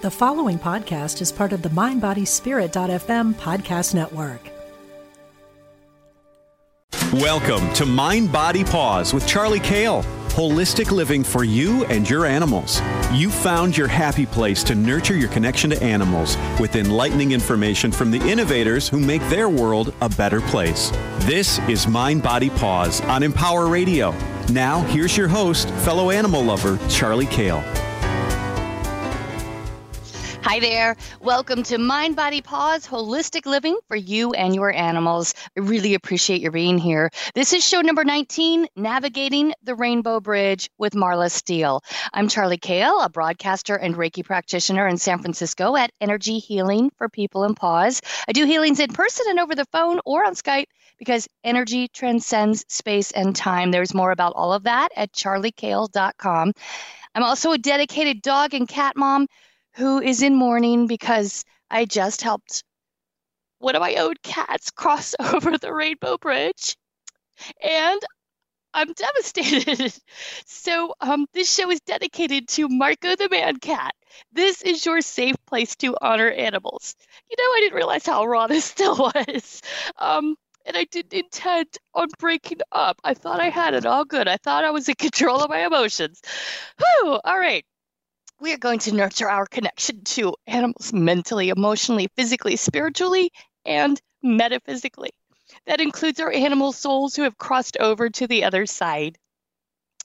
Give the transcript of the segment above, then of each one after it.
The following podcast is part of the MindBodySpirit.fm podcast network. Welcome to Mind Body Paws with Charly Kayle. Holistic living for you and your animals. You found your happy place to nurture your connection to animals with enlightening information from the innovators who make their world a better place. This is Mind Body Paws on Empower Radio. Now, here's your host, fellow animal lover, Charly Kayle. Hi there. Welcome to Mind Body Paws Holistic Living for you and your animals. I really appreciate your being here. This is show number 19 Navigating the Rainbow Bridge with Marla Steele. I'm Charly Kayle, a broadcaster and Reiki practitioner in San Francisco at Energy Healing for People in Paws. I do healings in person and over the phone or on Skype because energy transcends space and time. There's more about all of that at charlykayle.com. I'm also a dedicated dog and cat mom who is in mourning because I just helped one of my own cats cross over the Rainbow Bridge. And I'm devastated. so, um, this show is dedicated to Marco the man cat. This is your safe place to honor animals. You know, I didn't realize how raw this still was. Um, and I didn't intend on breaking up. I thought I had it all good. I thought I was in control of my emotions. Whew, all right we are going to nurture our connection to animals mentally, emotionally, physically, spiritually, and metaphysically. That includes our animal souls who have crossed over to the other side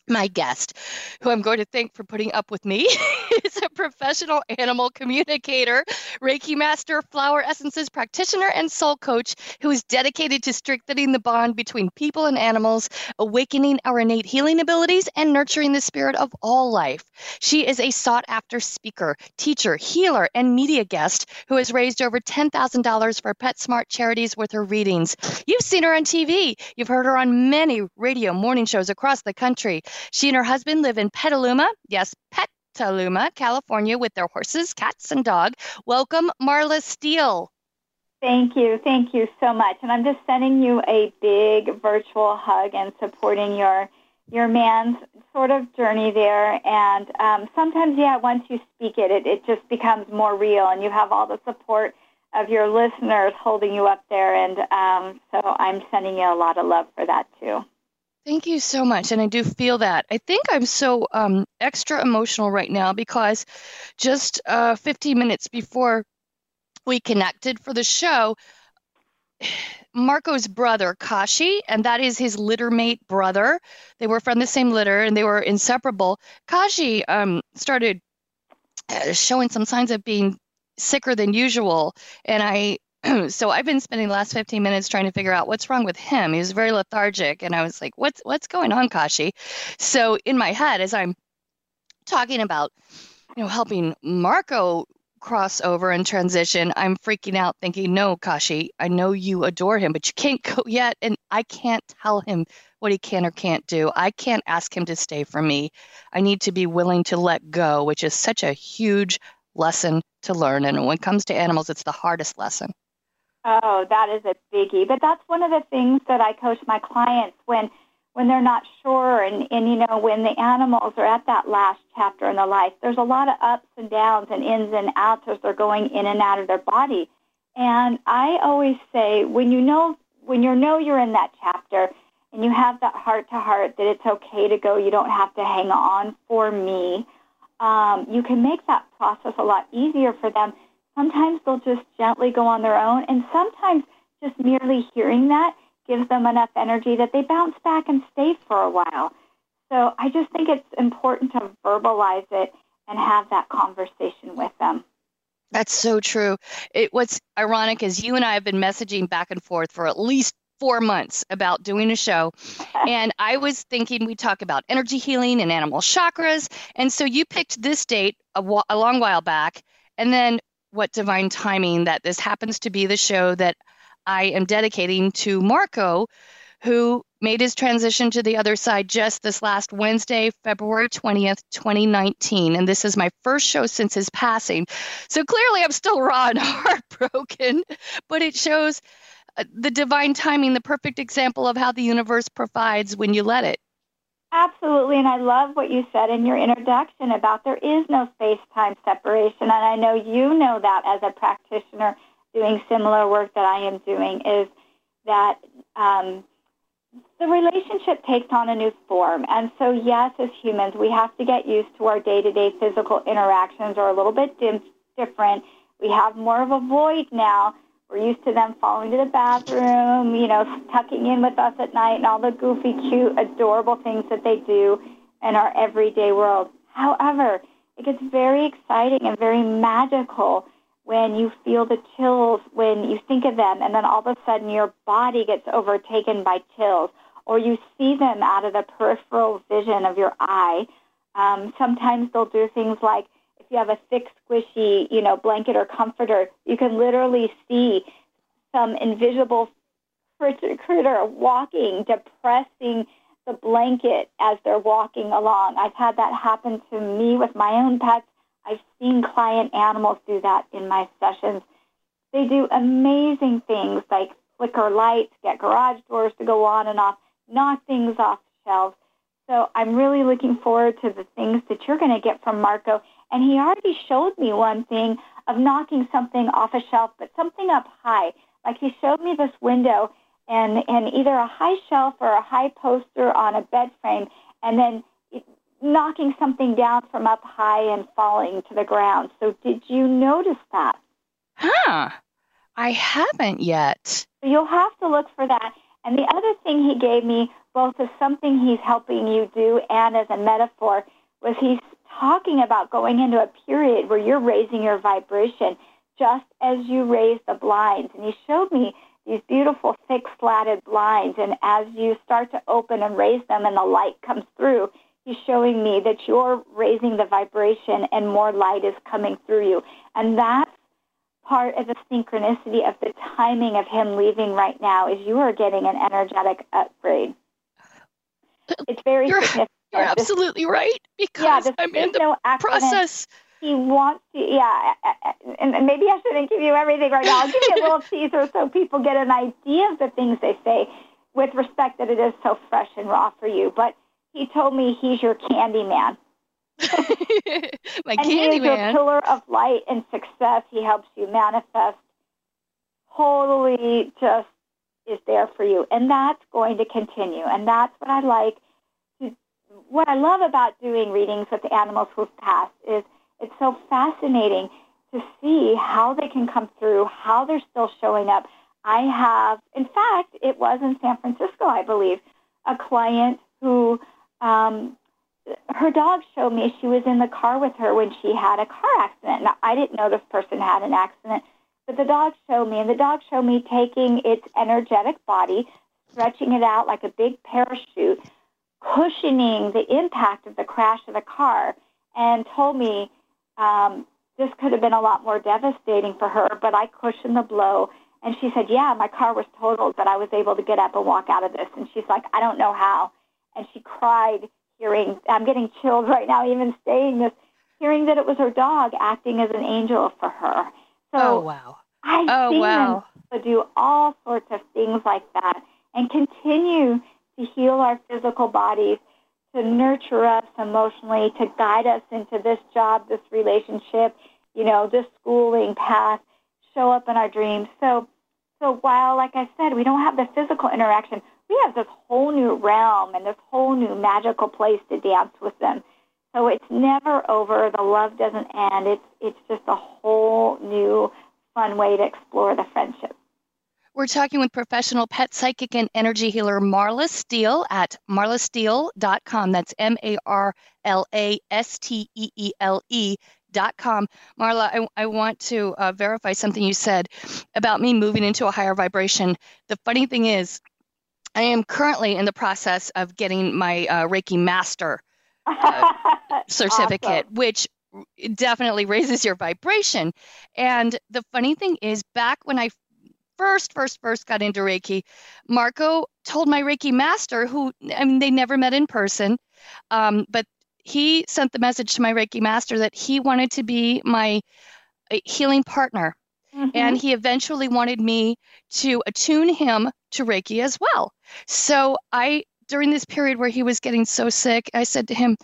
my guest, who I'm going to thank for putting up with me, is a professional animal communicator, Reiki master, flower essences practitioner, and soul coach who is dedicated to strengthening the bond between people and animals, awakening our innate healing abilities, and nurturing the spirit of all life. She is a sought after speaker, teacher, healer, and media guest who has raised over $10,000 for PetSmart charities with her readings. You've seen her on TV, you've heard her on many radio morning shows across the country. She and her husband live in Petaluma, yes, Petaluma, California, with their horses, cats, and dog. Welcome, Marla Steele. Thank you. Thank you so much. And I'm just sending you a big virtual hug and supporting your your man's sort of journey there. And um, sometimes, yeah, once you speak it, it, it just becomes more real, and you have all the support of your listeners holding you up there. And um, so I'm sending you a lot of love for that too. Thank you so much. And I do feel that. I think I'm so um, extra emotional right now because just uh, 15 minutes before we connected for the show, Marco's brother, Kashi, and that is his littermate brother. They were from the same litter and they were inseparable. Kashi um, started uh, showing some signs of being sicker than usual. And I so I've been spending the last 15 minutes trying to figure out what's wrong with him. He was very lethargic, and I was like, "What's what's going on, Kashi?" So in my head, as I'm talking about, you know, helping Marco cross over and transition, I'm freaking out, thinking, "No, Kashi, I know you adore him, but you can't go yet, and I can't tell him what he can or can't do. I can't ask him to stay for me. I need to be willing to let go, which is such a huge lesson to learn. And when it comes to animals, it's the hardest lesson." Oh, that is a biggie. But that's one of the things that I coach my clients when when they're not sure and, and you know when the animals are at that last chapter in their life there's a lot of ups and downs and ins and outs as they're going in and out of their body and i always say when you know when you know you're in that chapter and you have that heart to heart that it's okay to go you don't have to hang on for me um, you can make that process a lot easier for them Sometimes they'll just gently go on their own, and sometimes just merely hearing that gives them enough energy that they bounce back and stay for a while. So I just think it's important to verbalize it and have that conversation with them. That's so true. It, what's ironic is you and I have been messaging back and forth for at least four months about doing a show. And I was thinking we'd talk about energy healing and animal chakras. And so you picked this date a, a long while back. And then what divine timing that this happens to be the show that I am dedicating to Marco, who made his transition to the other side just this last Wednesday, February 20th, 2019. And this is my first show since his passing. So clearly I'm still raw and heartbroken, but it shows uh, the divine timing, the perfect example of how the universe provides when you let it. Absolutely, and I love what you said in your introduction about there is no space time separation. And I know you know that as a practitioner doing similar work that I am doing, is that um, the relationship takes on a new form. And so, yes, as humans, we have to get used to our day to day physical interactions are a little bit dim- different. We have more of a void now we're used to them falling to the bathroom, you know, tucking in with us at night and all the goofy, cute, adorable things that they do in our everyday world. However, it gets very exciting and very magical when you feel the chills when you think of them, and then all of a sudden your body gets overtaken by chills, or you see them out of the peripheral vision of your eye. Um, sometimes they'll do things like you have a thick, squishy, you know, blanket or comforter, you can literally see some invisible critter walking, depressing the blanket as they're walking along. I've had that happen to me with my own pets. I've seen client animals do that in my sessions. They do amazing things like flicker lights, get garage doors to go on and off, knock things off shelves. So I'm really looking forward to the things that you're going to get from Marco. And he already showed me one thing of knocking something off a shelf, but something up high. Like he showed me this window and, and either a high shelf or a high poster on a bed frame, and then it, knocking something down from up high and falling to the ground. So did you notice that? Huh. I haven't yet. You'll have to look for that. And the other thing he gave me, both as something he's helping you do and as a metaphor, was he's talking about going into a period where you're raising your vibration just as you raise the blinds. And he showed me these beautiful thick slatted blinds. And as you start to open and raise them and the light comes through, he's showing me that you're raising the vibration and more light is coming through you. And that's part of the synchronicity of the timing of him leaving right now is you are getting an energetic upgrade. It's very you're, significant. You're absolutely right because yeah, I'm in the no process. He wants to, yeah, and maybe I shouldn't give you everything right now. I'll give you a little teaser so people get an idea of the things they say with respect that it is so fresh and raw for you. But he told me he's your candy man. My and candy he is man. your pillar of light and success. He helps you manifest. Totally just is there for you. And that's going to continue. And that's what I like what I love about doing readings with the animals who've passed is it's so fascinating to see how they can come through, how they're still showing up. I have, in fact, it was in San Francisco, I believe, a client who um, her dog showed me she was in the car with her when she had a car accident. Now, I didn't know this person had an accident, but the dog showed me, and the dog showed me taking its energetic body, stretching it out like a big parachute, cushioning the impact of the crash of the car and told me um, this could have been a lot more devastating for her, but I cushioned the blow. And she said, Yeah, my car was totaled, but I was able to get up and walk out of this. And she's like, I don't know how. And she cried hearing, I'm getting chilled right now, even saying this, hearing that it was her dog acting as an angel for her. So oh, wow. I oh, wow. them do all sorts of things like that and continue to heal our physical bodies, to nurture us emotionally, to guide us into this job, this relationship, you know, this schooling path, show up in our dreams. So, so while, like I said, we don't have the physical interaction, we have this whole new realm and this whole new magical place to dance with them. So it's never over. The love doesn't end. It's it's just a whole new fun way to explore the friendship. We're talking with professional pet psychic and energy healer Marla Steele at marlasteele.com. That's M A R L A S T E E L E. Dot com. Marla, I, I want to uh, verify something you said about me moving into a higher vibration. The funny thing is, I am currently in the process of getting my uh, Reiki Master uh, certificate, awesome. which definitely raises your vibration. And the funny thing is, back when I first, first, first got into Reiki, Marco told my Reiki master, who I mean, they never met in person, um, but he sent the message to my Reiki master that he wanted to be my uh, healing partner. Mm-hmm. And he eventually wanted me to attune him to Reiki as well. So I during this period where he was getting so sick, I said to him,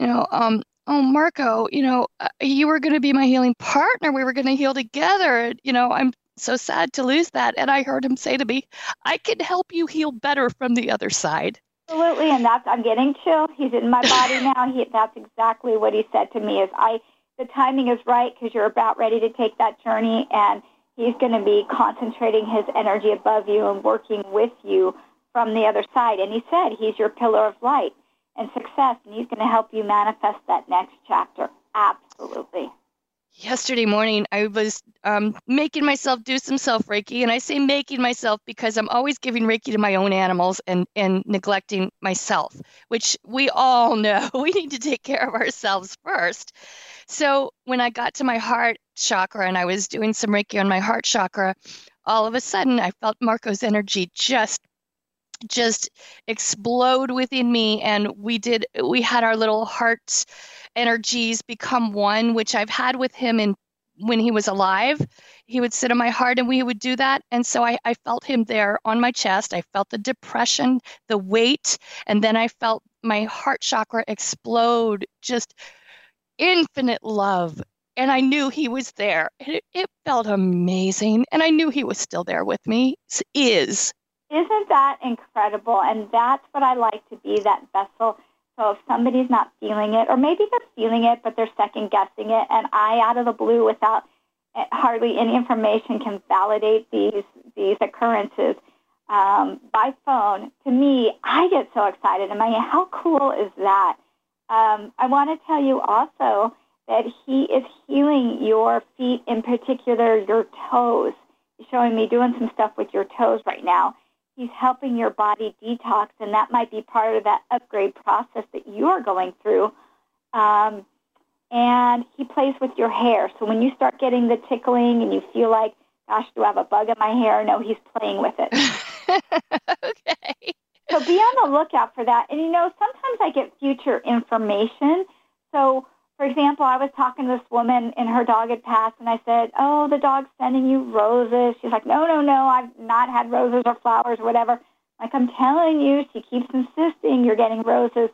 you know, um, oh Marco, you know, uh, you were going to be my healing partner. We were going to heal together. You know, I'm so sad to lose that. And I heard him say to me, I can help you heal better from the other side. Absolutely, and that's I'm getting chills. He's in my body now. He, that's exactly what he said to me. Is I the timing is right because you're about ready to take that journey, and he's going to be concentrating his energy above you and working with you from the other side. And he said he's your pillar of light and success, and he's going to help you manifest that next chapter. Absolutely yesterday morning I was um, making myself do some self Reiki, and I say making myself because I'm always giving Reiki to my own animals and and neglecting myself, which we all know we need to take care of ourselves first. So when I got to my heart chakra and I was doing some Reiki on my heart chakra, all of a sudden I felt Marco's energy just just explode within me. And we did we had our little heart energies become one which i've had with him in when he was alive. He would sit on my heart and we would do that. And so I, I felt him there on my chest. I felt the depression the weight and then i felt my heart chakra explode just infinite love. And i knew he was there. It, it felt amazing. And i knew he was still there with me. Is isn't that incredible? And that's what I like to be that vessel. So if somebody's not feeling it, or maybe they're feeling it, but they're second guessing it, and I, out of the blue, without eh, hardly any information, can validate these these occurrences um, by phone. To me, I get so excited. And I mean, how cool is that? Um, I want to tell you also that he is healing your feet, in particular your toes. He's showing me doing some stuff with your toes right now he's helping your body detox, and that might be part of that upgrade process that you're going through. Um, and he plays with your hair. So when you start getting the tickling and you feel like, gosh, do I have a bug in my hair? No, he's playing with it. okay. So be on the lookout for that. And you know, sometimes I get future information. So for example, I was talking to this woman and her dog had passed, and I said, "Oh, the dog's sending you roses." She's like, "No, no, no, I've not had roses or flowers or whatever." Like I'm telling you, she keeps insisting you're getting roses.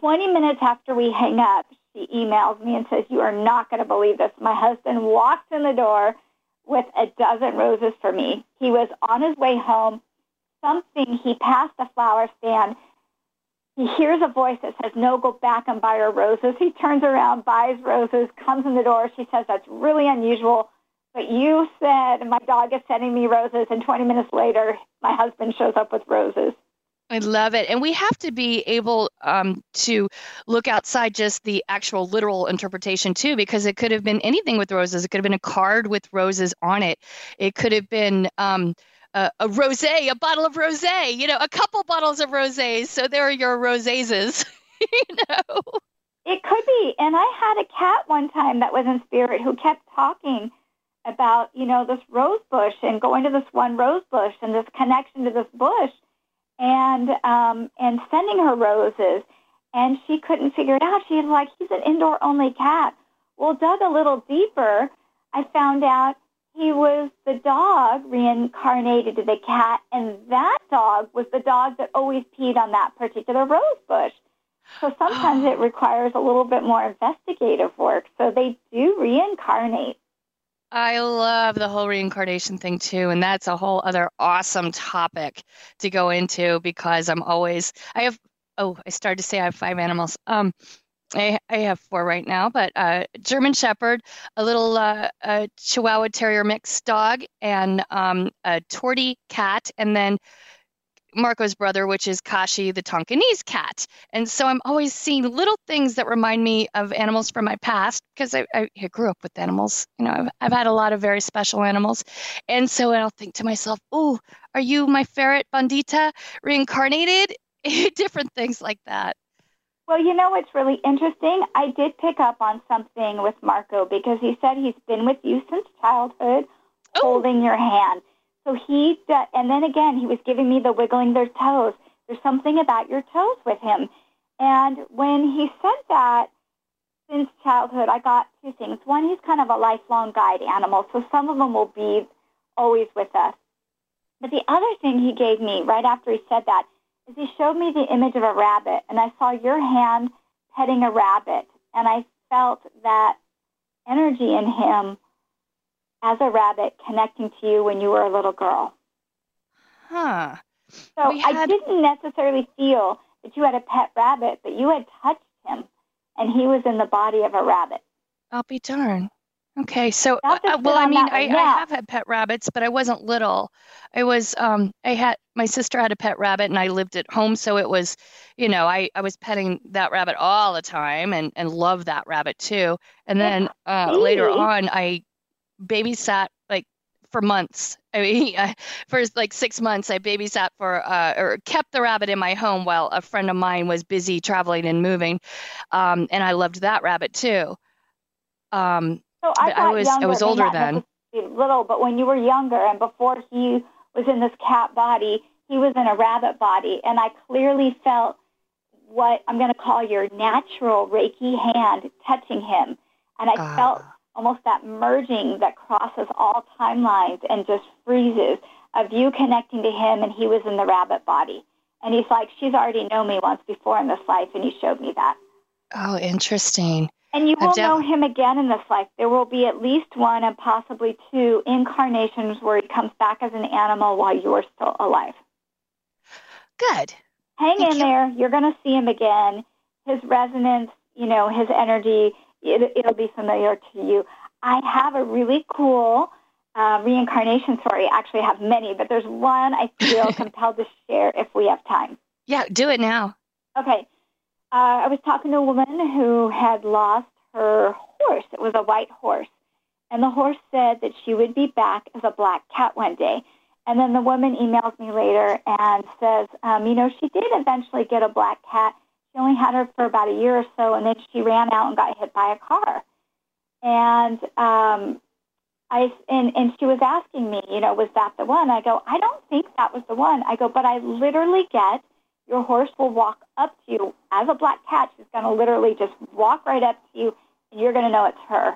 Twenty minutes after we hang up, she emails me and says, "You are not going to believe this. My husband walked in the door with a dozen roses for me. He was on his way home. Something he passed the flower stand." He hears a voice that says, No, go back and buy her roses. He turns around, buys roses, comes in the door. She says, That's really unusual. But you said my dog is sending me roses, and 20 minutes later, my husband shows up with roses. I love it. And we have to be able um, to look outside just the actual literal interpretation, too, because it could have been anything with roses. It could have been a card with roses on it. It could have been. Um, a, a rosé, a bottle of rosé, you know, a couple bottles of rosés. So there are your roséses, you know. It could be. And I had a cat one time that was in spirit who kept talking about, you know, this rose bush and going to this one rose bush and this connection to this bush and um and sending her roses and she couldn't figure it out. She's like, he's an indoor only cat. Well, dug a little deeper, I found out he was the dog reincarnated to the cat, and that dog was the dog that always peed on that particular rose bush. So sometimes it requires a little bit more investigative work. So they do reincarnate. I love the whole reincarnation thing too. And that's a whole other awesome topic to go into because I'm always, I have, oh, I started to say I have five animals. Um, I, I have four right now, but uh, German Shepherd, a little uh, a Chihuahua Terrier mix dog, and um, a Tortie cat, and then Marco's brother, which is Kashi, the Tonkinese cat. And so I'm always seeing little things that remind me of animals from my past because I, I, grew up with animals. You know, I've, I've had a lot of very special animals. And so I'll think to myself, oh, are you my ferret Bandita reincarnated? Different things like that. Well, you know what's really interesting? I did pick up on something with Marco because he said he's been with you since childhood, oh. holding your hand. So he, and then again, he was giving me the wiggling their toes. There's something about your toes with him. And when he said that, since childhood, I got two things. One, he's kind of a lifelong guide animal, so some of them will be always with us. But the other thing he gave me right after he said that is he showed me the image of a rabbit, and I saw your hand petting a rabbit, and I felt that energy in him as a rabbit connecting to you when you were a little girl. Huh. So had- I didn't necessarily feel that you had a pet rabbit, but you had touched him, and he was in the body of a rabbit. I'll be darned. Okay, so uh, well, I mean, I, I have had pet rabbits, but I wasn't little. I was, um, I had my sister had a pet rabbit, and I lived at home, so it was, you know, I I was petting that rabbit all the time, and and loved that rabbit too. And then uh, later on, I babysat like for months. I mean, I, for like six months, I babysat for uh, or kept the rabbit in my home while a friend of mine was busy traveling and moving, um, and I loved that rabbit too. Um, So I I was- I younger, was older then. Little, but when you were younger and before he was in this cat body, he was in a rabbit body, and I clearly felt what I'm going to call your natural Reiki hand touching him, and I Ah. felt almost that merging that crosses all timelines and just freezes of you connecting to him, and he was in the rabbit body. And he's like, she's already known me once before in this life, and he showed me that. oh, interesting. And you will know him again in this life. There will be at least one and possibly two incarnations where he comes back as an animal while you're still alive. Good. Hang Thank in you. there. You're going to see him again. His resonance, you know, his energy, it, it'll be familiar to you. I have a really cool uh, reincarnation story. Actually, I have many, but there's one I feel compelled to share if we have time. Yeah, do it now. Okay. Uh, I was talking to a woman who had lost her horse. It was a white horse. And the horse said that she would be back as a black cat one day. And then the woman emails me later and says, um, you know, she did eventually get a black cat. She only had her for about a year or so, and then she ran out and got hit by a car. And um, I and and she was asking me, you know, was that the one? I go, I don't think that was the one. I go, but I literally get your horse will walk up to you as a black cat. She's going to literally just walk right up to you, and you're going to know it's her.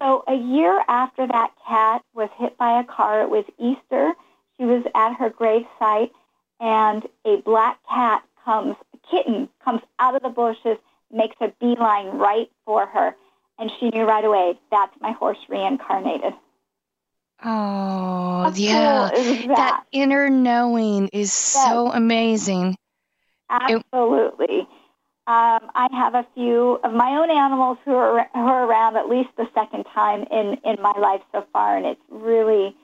So a year after that cat was hit by a car, it was Easter. She was at her grave site, and a black cat comes, a kitten comes out of the bushes, makes a beeline right for her, and she knew right away that's my horse reincarnated. Oh, How yeah. cool that? That inner knowing is so amazing. Absolutely. Um, I have a few of my own animals who are who are around at least the second time in in my life so far, and it's really,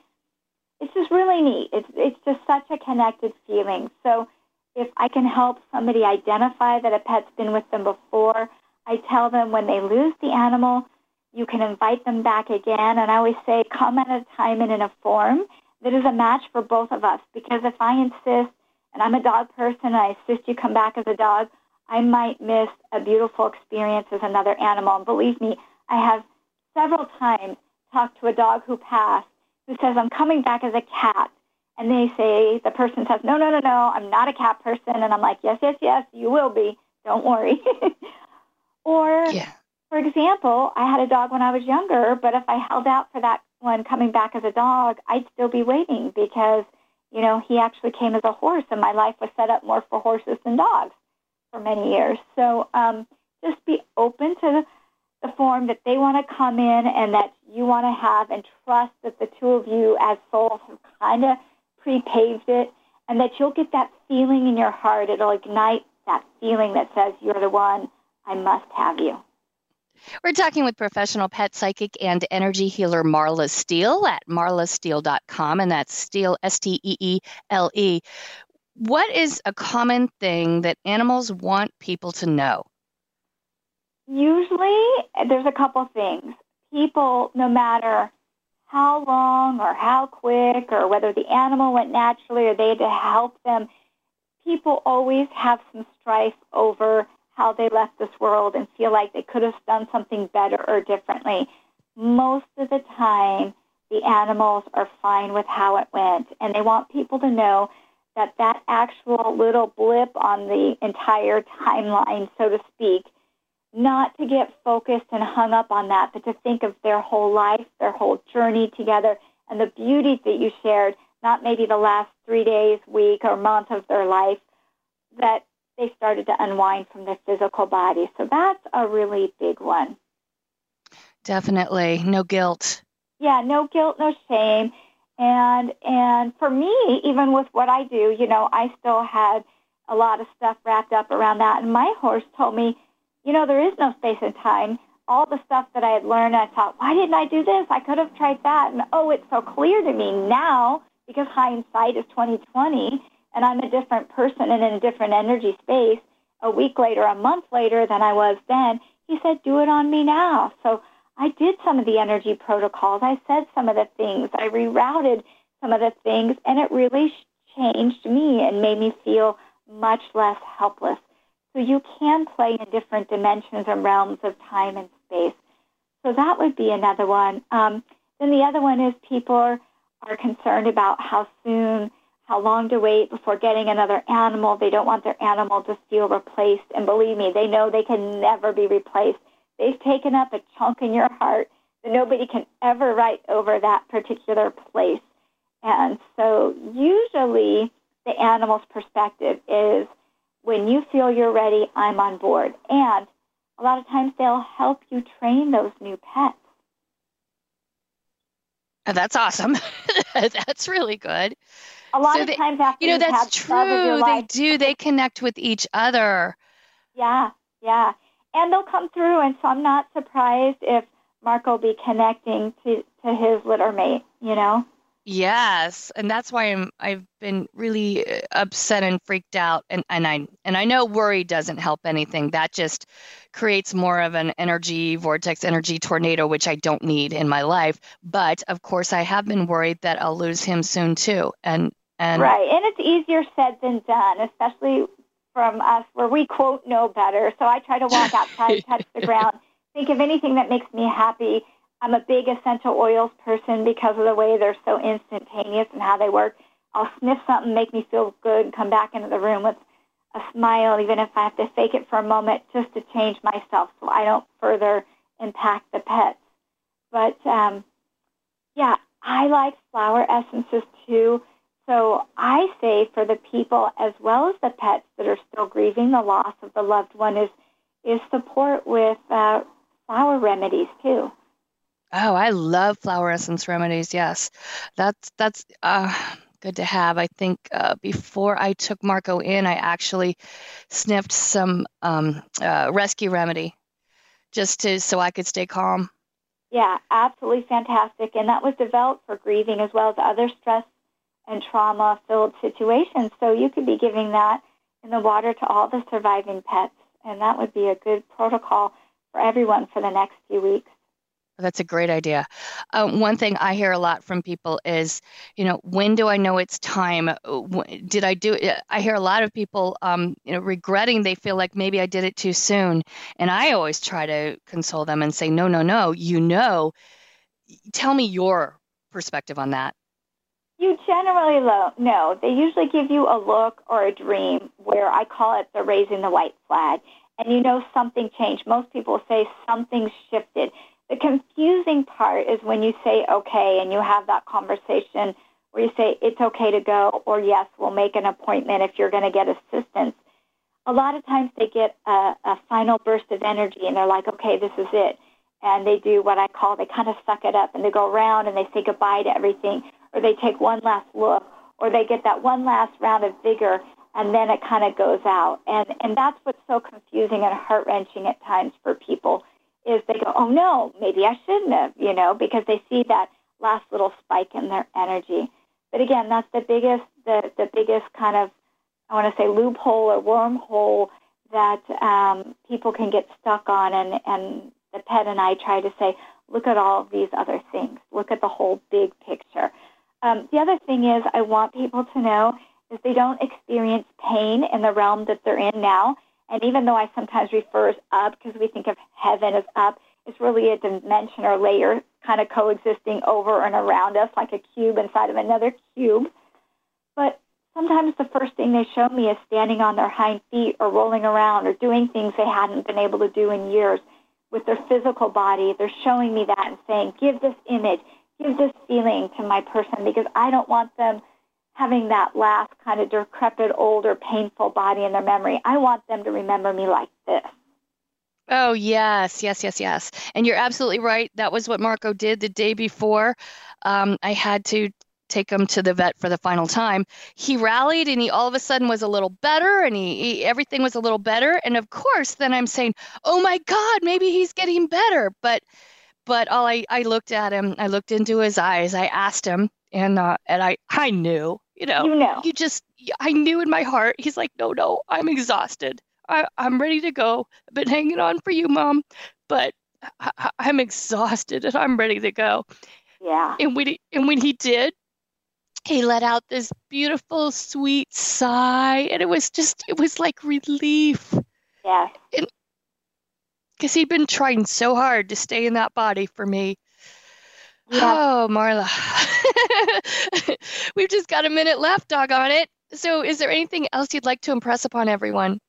it's just really neat. It's it's just such a connected feeling. So, if I can help somebody identify that a pet's been with them before, I tell them when they lose the animal, you can invite them back again. And I always say, come at a time and in a form that is a match for both of us. Because if I insist and I'm a dog person and I insist you come back as a dog, I might miss a beautiful experience as another animal. And believe me, I have several times talked to a dog who passed who says, I'm coming back as a cat. And they say, the person says, no, no, no, no, I'm not a cat person. And I'm like, yes, yes, yes, you will be. Don't worry. or, Yeah. for example, I had a dog when I was younger, but if I held out for that one coming back as a dog, I'd still be waiting because, you know, he actually came as a horse and my life was set up more for horses than dogs for many years. So um, just be open to the, the form that they want to come in and that you want to have and trust that the two of you as souls have kind of pre-paved it and that you'll get that feeling in your heart. It'll ignite that feeling that says, you're the one, I must have you. We're talking with professional pet psychic and energy healer Marla Steele at marlasteele.com, and that's Steele, S T E E L E. What is a common thing that animals want people to know? Usually, there's a couple things. People, no matter how long or how quick or whether the animal went naturally or they had to help them, people always have some strife over how they left this world and feel like they could have done something better or differently. Most of the time, the animals are fine with how it went, and they want people to know that that actual little blip on the entire timeline, so to speak, not to get focused and hung up on that, but to think of their whole life, their whole journey together, and the beauty that you shared, not maybe the last three days, week, or month of their life, that they started to unwind from their physical body. So that's a really big one. Definitely. No guilt. Yeah, no guilt, no shame. And and for me, even with what I do, you know, I still had a lot of stuff wrapped up around that. And my horse told me, you know, there is no space and time. All the stuff that I had learned, I thought, why didn't I do this? I could have tried that. And oh, it's so clear to me now because hindsight is 2020 and I'm a different person and in a different energy space a week later, a month later than I was then. He said, do it on me now. So I did some of the energy protocols. I said some of the things. I rerouted some of the things, and it really changed me and made me feel much less helpless. So you can play in different dimensions and realms of time and space. So that would be another one. Um, then the other one is people are, are concerned about how soon, how long to wait before getting another animal. They don't want their animal to feel replaced. And believe me, they know they can never be replaced. They've taken up a chunk in your heart that nobody can ever write over that particular place. And so usually the animal's perspective is when you feel you're ready, I'm on board. And a lot of times they'll help you train those new pets. Oh, that's awesome. that's really good. A lot so of they, times after you know that's true. They do. They connect with each other. Yeah, yeah and they'll come through. And so I'm not surprised if Mark will be connecting to, to his litter mate, you know? Yes, and that's why I'm I've been really uh, upset and freaked out and and I and I know worry doesn't help anything. That just creates more of an energy vortex, energy tornado which I don't need in my life. But of course I have been worried that I'll lose him soon too. And and Right. And it's easier said than done, especially from us where we quote know better. So I try to walk outside, touch the ground, think of anything that makes me happy. I'm a big essential oils person because of the way they're so instantaneous and how they work. I'll sniff something, make me feel good, and come back into the room with a smile, even if I have to fake it for a moment just to change myself so I don't further impact the pets. But um, yeah, I like flower essences too. So I say for the people as well as the pets that are still grieving the loss of the loved one is is support with uh, flower remedies too. Oh, I love flower essence remedies. Yes, that's that's uh, good to have. I think uh, before I took Marco in, I actually sniffed some um, uh, rescue remedy just to so I could stay calm. Yeah, absolutely fantastic, and that was developed for grieving as well as other stress and trauma filled situations. So you could be giving that in the water to all the surviving pets, and that would be a good protocol for everyone for the next few weeks. That's a great idea. Um, one thing I hear a lot from people is, you know, when do I know it's time? Did I do it? I hear a lot of people, um, you know, regretting they feel like maybe I did it too soon. And I always try to console them and say, no, no, no, you know, tell me your perspective on that. You generally lo- no. They usually give you a look or a dream where I call it the raising the white flag. And you know something changed. Most people say something shifted. The confusing part is when you say okay and you have that conversation where you say it's okay to go or yes, we'll make an appointment if you're going to get assistance. A lot of times they get a, a final burst of energy and they're like, okay, this is it. And they do what I call, they kind of suck it up and they go around and they say goodbye to everything or they take one last look, or they get that one last round of vigor, and then it kind of goes out. And and that's what's so confusing and heart wrenching at times for people is they go, oh no, maybe I shouldn't have, you know, because they see that last little spike in their energy. But again, that's the biggest the the biggest kind of I want to say loophole or wormhole that um, people can get stuck on, and and the pet and I try to say, look at all of these other things, look at the whole big picture. Um, the other thing is, I want people to know is they don't experience pain in the realm that they're in now. And even though I sometimes refer as up because we think of heaven as up, it's really a dimension or layer kind of coexisting over and around us like a cube inside of another cube. But sometimes the first thing they show me is standing on their hind feet or rolling around or doing things they hadn't been able to do in years with their physical body. They're showing me that and saying, give this image, give this feeling to my person because I don't want them having that last kind of decrepit, older, painful body in their memory. I want them to remember me like this. Oh, yes, yes, yes, yes. And you're absolutely right. That was what Marco did the day before. Um, I had to take him to the vet for the final time. He rallied and he all of a sudden was a little better and he, he everything was a little better. And of course, then I'm saying, "Oh my God, maybe he's getting better." But but all I, I looked at him, I looked into his eyes, I asked him, and uh, and I I knew, you know, you know, you just I knew in my heart. He's like, no, no, I'm exhausted. I, I'm ready to go. I've been hanging on for you, mom, but I, I'm exhausted and I'm ready to go. Yeah. And when he, and when he did, he let out this beautiful, sweet sigh, and it was just it was like relief. Yeah. Because he'd been trying so hard to stay in that body for me. Yeah. Oh, Marla. We've just got a minute left, dog on it. So, is there anything else you'd like to impress upon everyone?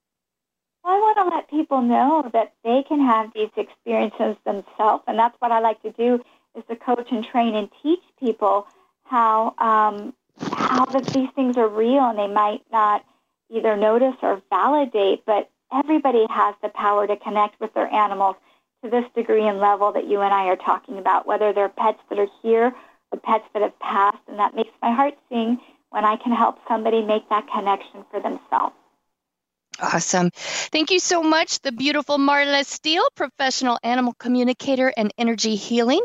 I want to let people know that they can have these experiences themselves, and that's what I like to do is to coach and train and teach people how um, how that these things are real, and they might not either notice or validate, but everybody has the power to connect with their animals to this degree and level that you and I are talking about, whether they're pets that are here or pets that have passed, and that makes my heart sing when I can help somebody make that connection for themselves. Awesome. Thank you so much, the beautiful Marla Steele, professional animal communicator and energy healing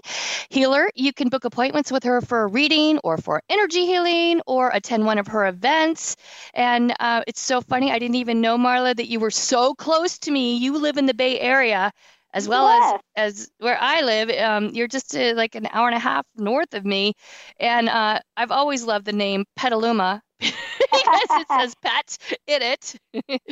healer. You can book appointments with her for a reading or for energy healing or attend one of her events. And uh, it's so funny. I didn't even know, Marla, that you were so close to me. You live in the Bay Area as well as as where I live. Um, you're just uh, like an hour and a half north of me, and uh, I've always loved the name Petaluma because it says pet in it.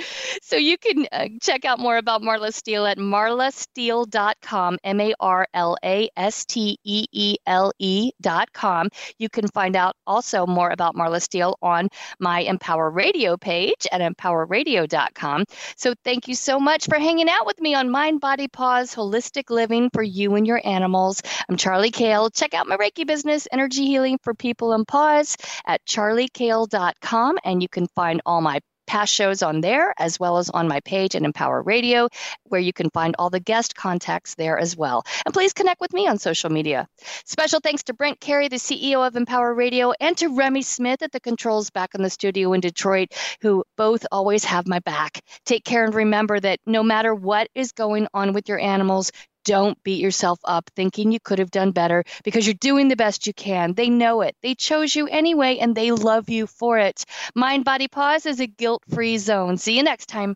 so you can uh, check out more about Marla Steele at marlasteele.com, M A R L A S T E E L E.com. You can find out also more about Marla Steele on my Empower Radio page at empowerradio.com. So thank you so much for hanging out with me on Mind, Body, Paws, Holistic Living for you and your animals. I'm Charly Kayle. Check out my Reiki business, Energy Healing for People and Paws at charlykayle.com, and you can find all my past shows on there as well as on my page at Empower Radio, where you can find all the guest contacts there as well. And please connect with me on social media. Special thanks to Brent Carey, the CEO of Empower Radio, and to Remy Smith at the controls back in the studio in Detroit, who both always have my back. Take care and remember that no matter what is going on with your animals, don't beat yourself up thinking you could have done better because you're doing the best you can. They know it. They chose you anyway and they love you for it. Mind Body Paws is a guilt free zone. See you next time.